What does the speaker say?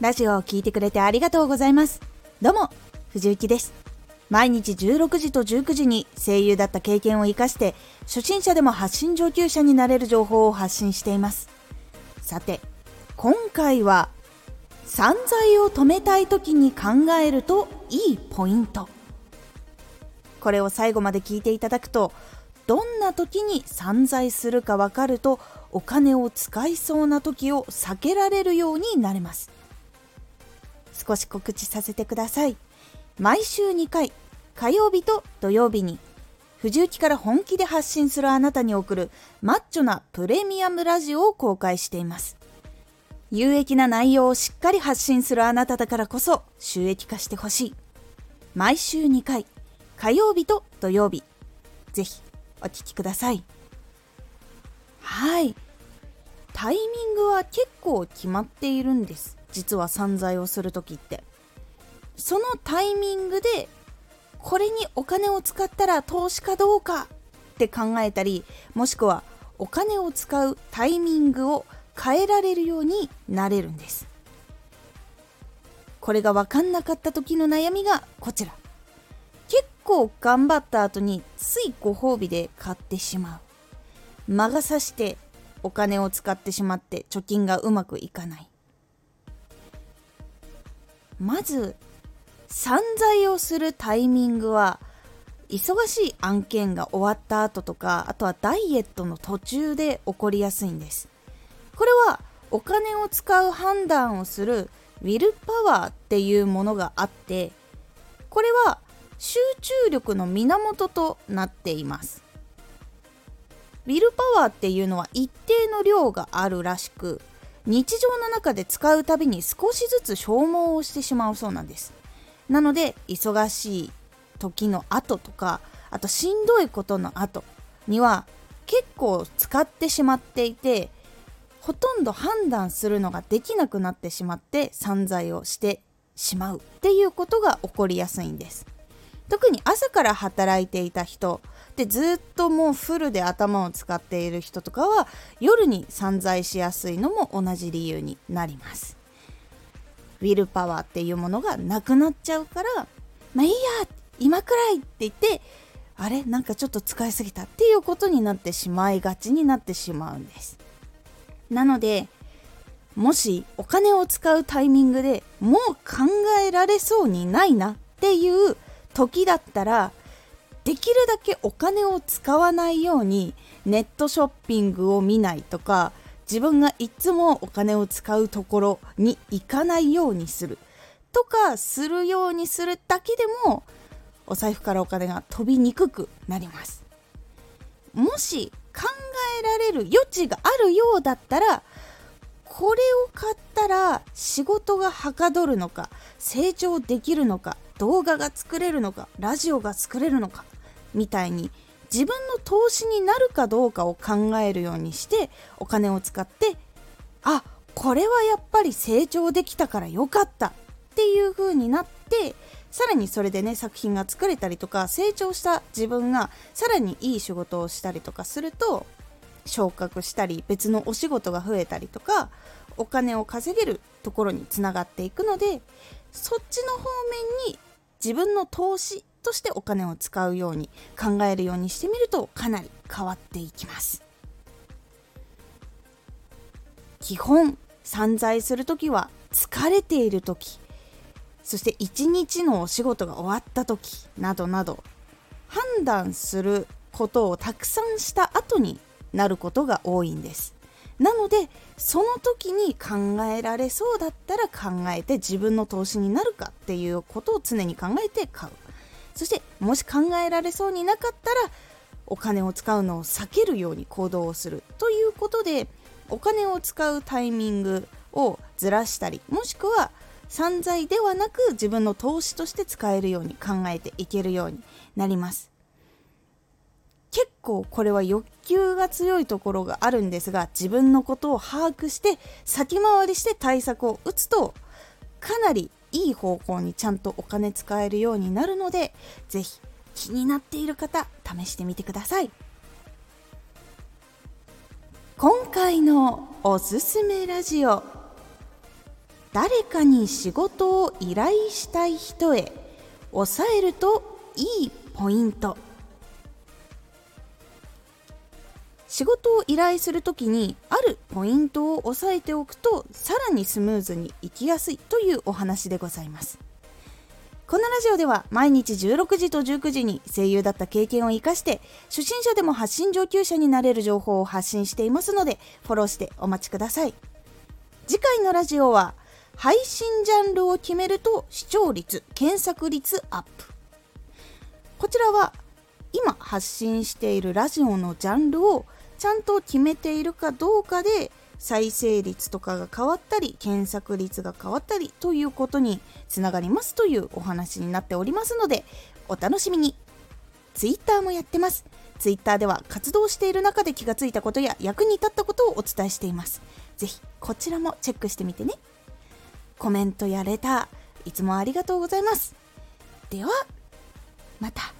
ラジオを聴いてくれてありがとうございます。どうも藤幸です。毎日16時と19時に声優だった経験を生かして初心者でも発信上級者になれる情報を発信しています。さて今回は散財を止めたい時に考えるといいポイント。これを最後まで聞いていただくとどんな時に散財するか分かるとお金を使いそうな時を避けられるようになれます。少し告知させてください。毎週2回火曜日と土曜日に藤雪から本気で発信するあなたに送るマッチョなプレミアムラジオを公開しています。有益な内容をしっかり発信するあなただからこそ収益化してほしい。毎週2回火曜日と土曜日。ぜひお聴きください。はい。タイミングは結構決まっているんです。実は散財をする時って。そのタイミングでこれにお金を使ったら投資かどうかって考えたりもしくはお金を使うタイミングを変えられるようになれるんです。これが分かんなかった時の悩みがこちら。結構頑張った後についご褒美で買ってしまう。魔が差してお金を使ってしまって貯金がうまくいかない。まず散財をするタイミングは忙しい案件が終わった後とかあとはダイエットの途中で起こりやすいんです。これはお金を使う判断をするウィルパワーっていうものがあってこれは集中力の源となっています。ウィルパワーっていうのは一定の量があるらしく日常の中で使うたびに少しずつ消耗をしてしまうそうなんです。なので忙しい時の後とかあとしんどいことの後には結構使ってしまっていてほとんど判断するのができなくなってしまって散財をしてしまうっていうことが起こりやすいんです。特に朝から働いていた人でずっともうフルで頭を使っている人とかは夜に散財しやすいのも同じ理由になります。ウィルパワーっていうものがなくなっちゃうからまあいいや今くらいって言ってあれなんかちょっと使いすぎたっていうことになってしまいがちになってしまうんです。なのでもしお金を使うタイミングでもう考えられそうにないなっていう時だったらできるだけお金を使わないようにネットショッピングを見ないとか自分がいつもお金を使うところに行かないようにする。とかするようにするだけでもお財布からお金が飛びにくくなります。もし考えられる余地があるようだったらこれを買ったら仕事がはかどるのか成長できるのか動画が作れるのかラジオが作れるのかみたいに自分の投資になるかどうかを考えるようにしてお金を使ってあこれはやっぱり成長できたからよかったっていう風になってさらにそれでね作品が作れたりとか成長した自分がさらにいい仕事をしたりとかすると昇格したり別のお仕事が増えたりとかお金を稼げるところにつながっていくのでそっちの方面に自分の投資としてお金を使うように考えるようにしてみるとかなり変わっていきます。基本散財する時は疲れている時そして一日のお仕事が終わった時などなど判断することをたくさんした後になることが多いんです。なのでその時に考えられそうだったら考えて自分の投資になるかっていうことを常に考えて買う。そしてもし考えられそうになかったらお金を使うのを避けるように行動をする。ということでお金を使うタイミングをずらしたりもしくは散財ではなく自分の投資として使えるように考えていけるようになります。結構これは欲求が強いところがあるんですが自分のことを把握して先回りして対策を打つとかなりいい方向にちゃんとお金使えるようになるので是非気になっている方試してみてください。今回のおすすめラジオ。誰かに仕事を依頼したい人へ抑えるといいポイント。仕事を依頼するときにあるポイントを押さえておくとさらにスムーズにいきやすいというお話でございます。このラジオでは毎日16時と19時に声優だった経験を生かして初心者でも発信上級者になれる情報を発信していますのでフォローしてお待ちください。次回のラジオは配信ジャンルを決めると視聴率検索率アップ。こちらは今発信しているラジオのジャンルをちゃんと決めているかどうかで再生率とかが変わったり検索率が変わったりということにつながりますというお話になっておりますのでお楽しみに。Twitter もやってます。Twitter では活動している中で気がついたことや役に立ったことをお伝えしています。是非こちらもチェックしてみてね。コメントやレターいつもありがとうございます。ではまた。